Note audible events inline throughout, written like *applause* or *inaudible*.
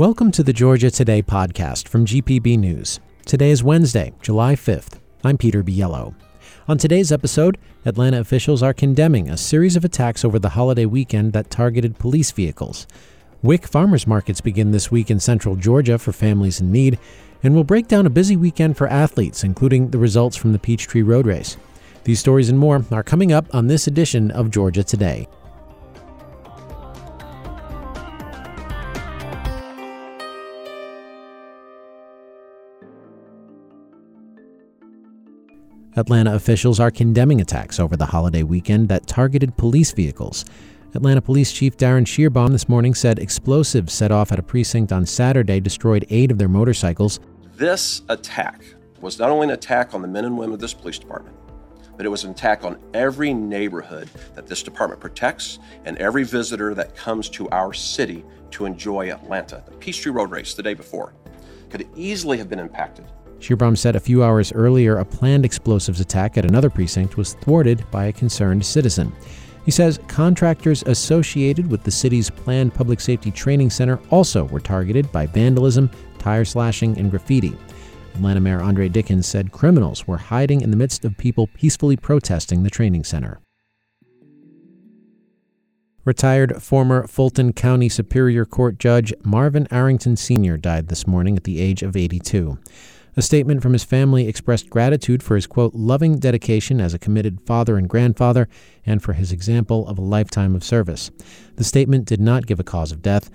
Welcome to the Georgia Today podcast from GPB News. Today is Wednesday, July 5th. I'm Peter Biello. On today's episode, Atlanta officials are condemning a series of attacks over the holiday weekend that targeted police vehicles. WIC farmers markets begin this week in central Georgia for families in need, and we'll break down a busy weekend for athletes, including the results from the Peachtree Road Race. These stories and more are coming up on this edition of Georgia Today. Atlanta officials are condemning attacks over the holiday weekend that targeted police vehicles. Atlanta Police Chief Darin Schierbaum this morning said explosives set off at a precinct on Saturday destroyed eight of their motorcycles. This attack was not only an attack on the men and women of this police department, but it was an attack on every neighborhood that this department protects and every visitor that comes to our city to enjoy Atlanta. The Peachtree Road Race the day before could easily have been impacted Schierbaum said a few hours earlier a planned explosives attack at another precinct was thwarted by a concerned citizen. He says contractors associated with the city's planned public safety training center also were targeted by vandalism, tire slashing, and graffiti. Atlanta Mayor Andre Dickens said criminals were hiding in the midst of people peacefully protesting the training center. Retired former Fulton County Superior Court Judge Marvin Arrington Sr. died this morning at the age of 82. A statement from his family expressed gratitude for his, quote, loving dedication as a committed father and grandfather and for his example of a lifetime of service. The statement did not give a cause of death.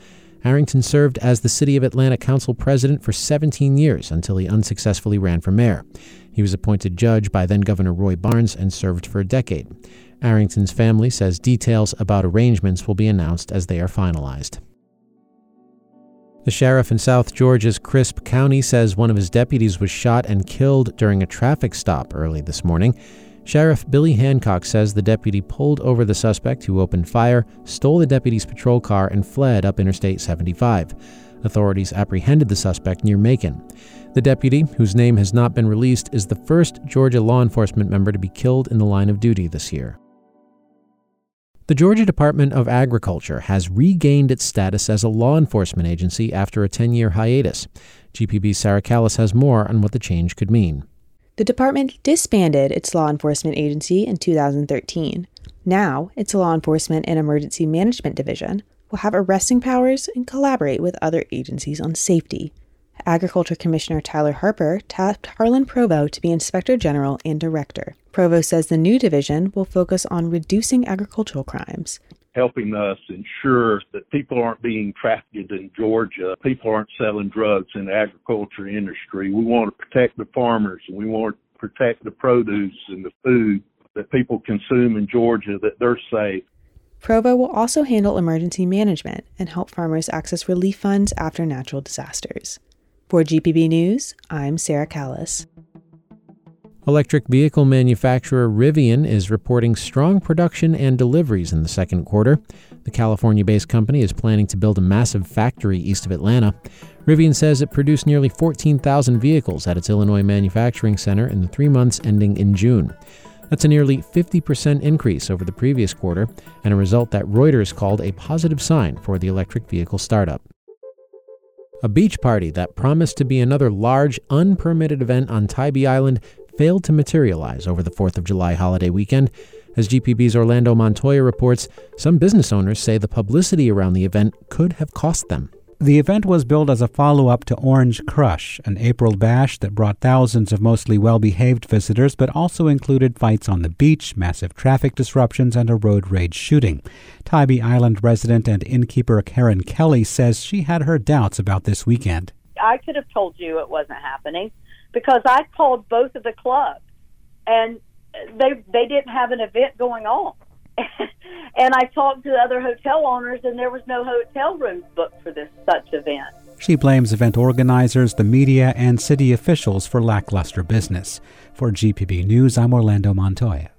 Arrington served as the City of Atlanta Council president for 17 years until he unsuccessfully ran for mayor. He was appointed judge by then Governor Roy Barnes and served for a decade. Arrington's family says details about arrangements will be announced as they are finalized. The sheriff in South Georgia's Crisp County says one of his deputies was shot and killed during a traffic stop early this morning. Sheriff Billy Hancock says the deputy pulled over the suspect who opened fire, stole the deputy's patrol car, and fled up Interstate 75. Authorities apprehended the suspect near Macon. The deputy, whose name has not been released, is the first Georgia law enforcement member to be killed in the line of duty this year. The Georgia Department of Agriculture has regained its status as a law enforcement agency after a 10 year hiatus. GPB's Sarah Kallis has more on what the change could mean. The department disbanded its law enforcement agency in 2013. Now, its Law Enforcement and Emergency Management Division will have arresting powers and collaborate with other agencies on safety. Agriculture Commissioner Tyler Harper tapped Harlan Provo to be Inspector General and Director. Provo says the new division will focus on reducing agricultural crimes. Helping us ensure that people aren't being trafficked in Georgia, people aren't selling drugs in the agriculture industry. We want to protect the farmers and we want to protect the produce and the food that people consume in Georgia, that they're safe. Provo will also handle emergency management and help farmers access relief funds after natural disasters. For GPB News, I'm Sarah Kallis. Electric vehicle manufacturer Rivian is reporting strong production and deliveries in the second quarter. The California based company is planning to build a massive factory east of Atlanta. Rivian says it produced nearly 14,000 vehicles at its Illinois manufacturing center in the three months ending in June. That's a nearly 50% increase over the previous quarter, and a result that Reuters called a positive sign for the electric vehicle startup. A beach party that promised to be another large, unpermitted event on Tybee Island failed to materialize over the 4th of July holiday weekend. As GPB's Orlando Montoya reports, some business owners say the publicity around the event could have cost them. The event was billed as a follow up to Orange Crush, an April bash that brought thousands of mostly well behaved visitors, but also included fights on the beach, massive traffic disruptions, and a road rage shooting. Tybee Island resident and innkeeper Karen Kelly says she had her doubts about this weekend. I could have told you it wasn't happening because I called both of the clubs and they they didn't have an event going on. *laughs* and I talked to other hotel owners, and there was no hotel rooms booked for this such event. She blames event organizers, the media, and city officials for lackluster business. For GPB News, I'm Orlando Montoya.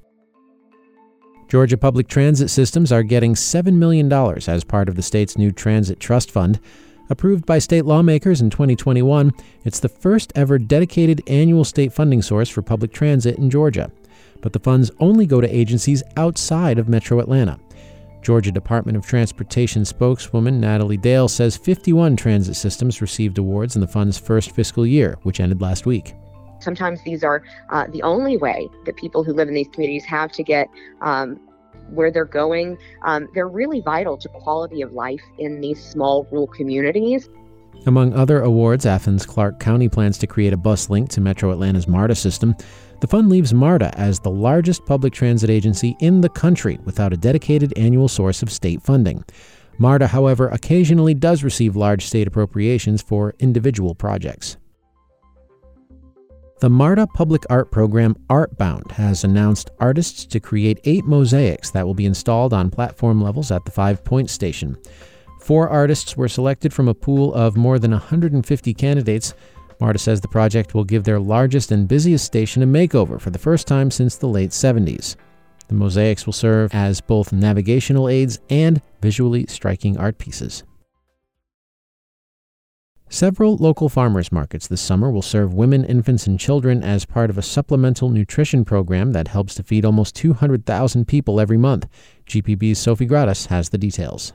Georgia public transit systems are getting $7 million as part of the state's new Transit Trust Fund. Approved by state lawmakers in 2021, it's the first ever dedicated annual state funding source for public transit in Georgia but the funds only go to agencies outside of Metro Atlanta. Georgia Department of Transportation spokeswoman Natalie Dale says 51 transit systems received awards in the fund's first fiscal year, which ended last week. Sometimes these are uh, the only way that people who live in these communities have to get um, where they're going. Um, they're really vital to quality of life in these small rural communities. Among other awards, Athens Clarke County plans to create a bus link to Metro Atlanta's MARTA system. The fund leaves MARTA as the largest public transit agency in the country without a dedicated annual source of state funding. MARTA, however, occasionally does receive large state appropriations for individual projects. The MARTA Public Art Program Artbound has announced artists to create eight mosaics that will be installed on platform levels at the Five Points Station. Four artists were selected from a pool of more than 150 candidates. MARTA says the project will give their largest and busiest station a makeover for the first time since the late 70s. The mosaics will serve as both navigational aids and visually striking art pieces. Several local farmers markets this summer will serve women, infants, and children as part of a supplemental nutrition program that helps to feed almost 200,000 people every month. GPB's Sofi Gratas has the details.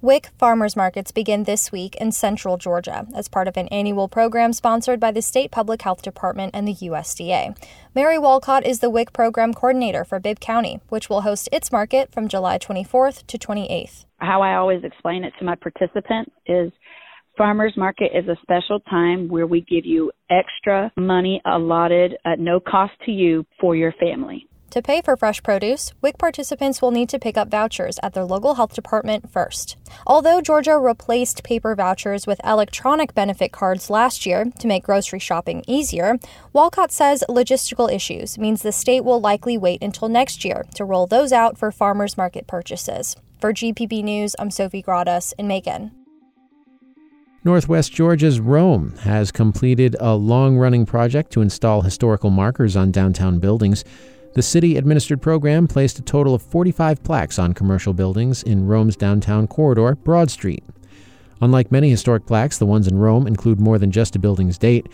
WIC farmers markets begin this week in central Georgia as part of an annual program sponsored by the State Public Health Department and the USDA. Mary Walcott is the WIC program coordinator for Bibb County, which will host its market from July 24th to 28th. How I always explain it to my participants is Farmers market is a special time where we give you extra money allotted at no cost to you for your family. To pay for fresh produce, WIC participants will need to pick up vouchers at their local health department first. Although Georgia replaced paper vouchers with electronic benefit cards last year to make grocery shopping easier, Walcott says logistical issues means the state will likely wait until next year to roll those out for farmers market purchases. For GPB News, I'm Sofi Gratas in Macon. Northwest Georgia's Rome has completed a long running project to install historical markers on downtown buildings. The city administered program placed a total of 45 plaques on commercial buildings in Rome's downtown corridor, Broad Street. Unlike many historic plaques, the ones in Rome include more than just a building's date.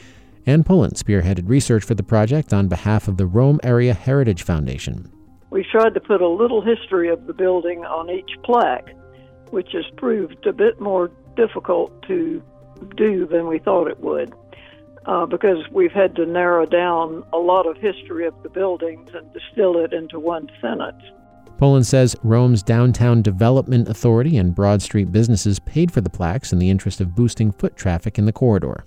Ann Pullen spearheaded research for the project on behalf of the Rome Area Heritage Foundation. We tried to put a little history of the building on each plaque, which has proved a bit more difficult to do than we thought it would uh, because we've had to narrow down a lot of history of the buildings and distill it into one sentence. Pullen says Rome's Downtown Development Authority and Broad Street businesses paid for the plaques in the interest of boosting foot traffic in the corridor.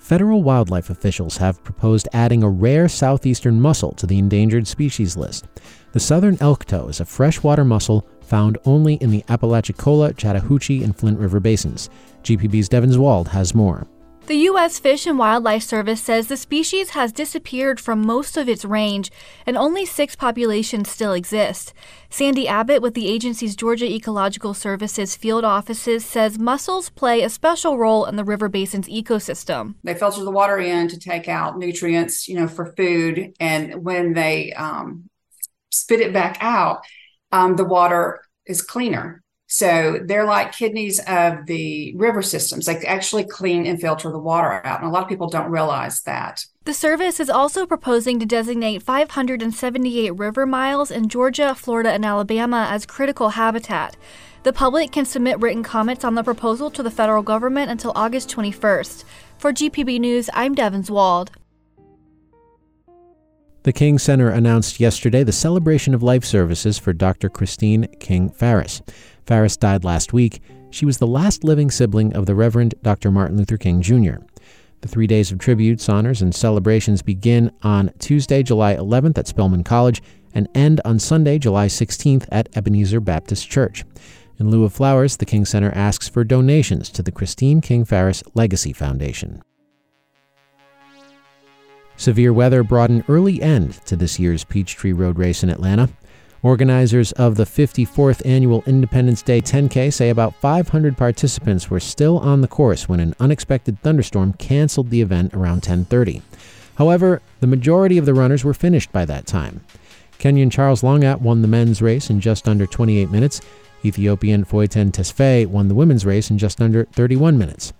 Federal wildlife officials have proposed adding a rare southeastern mussel to the endangered species list. The southern elktoe is a freshwater mussel found only in the Apalachicola, Chattahoochee, and Flint River basins. GPB's Devin Wald has more. The U.S. Fish and Wildlife Service says the species has disappeared from most of its range and only six populations still exist. Sandy Abbott with the agency's Georgia Ecological Services field offices says mussels play a special role in the river basin's ecosystem. They filter the water in to take out nutrients, you know, for food, and when they um, spit it back out, um, the water is cleaner. So they're like kidneys of the river systems. They actually clean and filter the water out. And a lot of people don't realize that. The service is also proposing to designate 578 river miles in Georgia, Florida, and Alabama as critical habitat. The public can submit written comments on the proposal to the federal government until August 21st. For GPB News, I'm Devins Wald. The King Center announced yesterday the celebration of life services for Dr. Christine King Farris. Farris died last week. She was the last living sibling of the Reverend Dr. Martin Luther King Jr. The three days of tributes, honors, and celebrations begin on Tuesday, July 11th at Spelman College and end on Sunday, July 16th at Ebenezer Baptist Church. In lieu of flowers, the King Center asks for donations to the Christine King Farris Legacy Foundation. Severe weather brought an early end to this year's Peachtree Road Race in Atlanta. Organizers of the 54th annual Independence Day 10K say about 500 participants were still on the course when an unexpected thunderstorm canceled the event around 10:30. However, the majority of the runners were finished by that time. Kenyan Charles Langat won the men's race in just under 28 minutes. Ethiopian Fotyen Tesfay won the women's race in just under 31 minutes.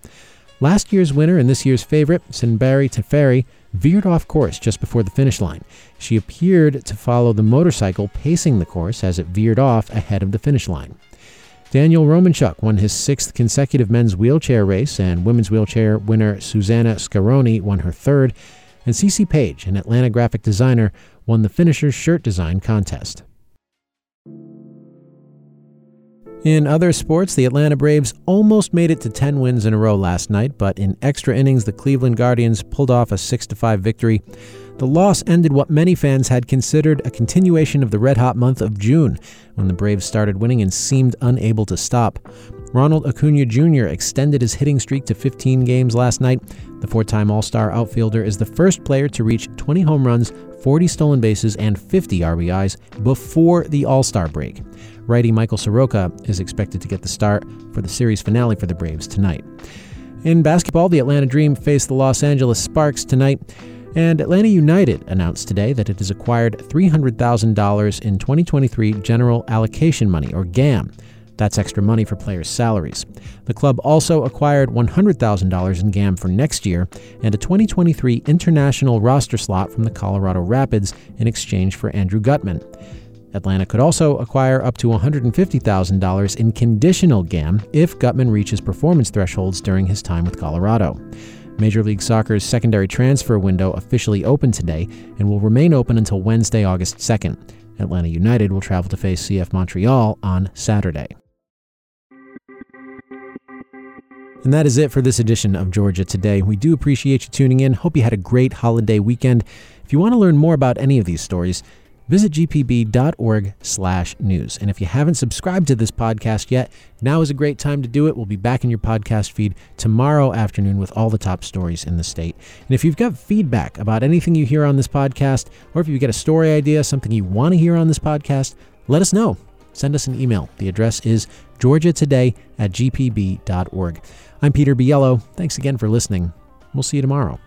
Last year's winner and this year's favorite, Senbere Teferi, veered off course just before the finish line. She appeared to follow the motorcycle pacing the course as it veered off ahead of the finish line. Daniel Romanchuk won his sixth consecutive men's wheelchair race, and women's wheelchair winner Susannah Scaroni won her third, and Cece Page, an Atlanta graphic designer, won the finisher's shirt design contest. In other sports, the Atlanta Braves almost made it to 10 wins in a row last night, but in extra innings, the Cleveland Guardians pulled off a 6 5 victory. The loss ended what many fans had considered a continuation of the red hot month of June, when the Braves started winning and seemed unable to stop. Ronald Acuna Jr. extended his hitting streak to 15 games last night. The four time All Star outfielder is the first player to reach 20 home runs, 40 stolen bases, and 50 RBIs before the All Star break. Righty Michael Soroka is expected to get the start for the series finale for the Braves tonight. In basketball, the Atlanta Dream face the Los Angeles Sparks tonight. And Atlanta United announced today that it has acquired $300,000 in 2023 General Allocation Money, or GAM. That's extra money for players' salaries. The club also acquired $100,000 in GAM for next year and a 2023 international roster slot from the Colorado Rapids in exchange for Andrew Gutman. Atlanta could also acquire up to $150,000 in conditional GAM if Gutman reaches performance thresholds during his time with Colorado. Major League Soccer's secondary transfer window officially opened today and will remain open until Wednesday, August 2nd. Atlanta United will travel to face CF Montreal on Saturday. And that is it for this edition of Georgia Today. We do appreciate you tuning in. Hope you had a great holiday weekend. If you want to learn more about any of these stories, visit gpb.org/news. And if you haven't subscribed to this podcast yet, now is a great time to do it. We'll be back in your podcast feed tomorrow afternoon with all the top stories in the state. And if you've got feedback about anything you hear on this podcast, or if you get a story idea, something you want to hear on this podcast, let us know. Send us an email. The address is georgiatoday at gpb.org. I'm Peter Biello. Thanks again for listening. We'll see you tomorrow.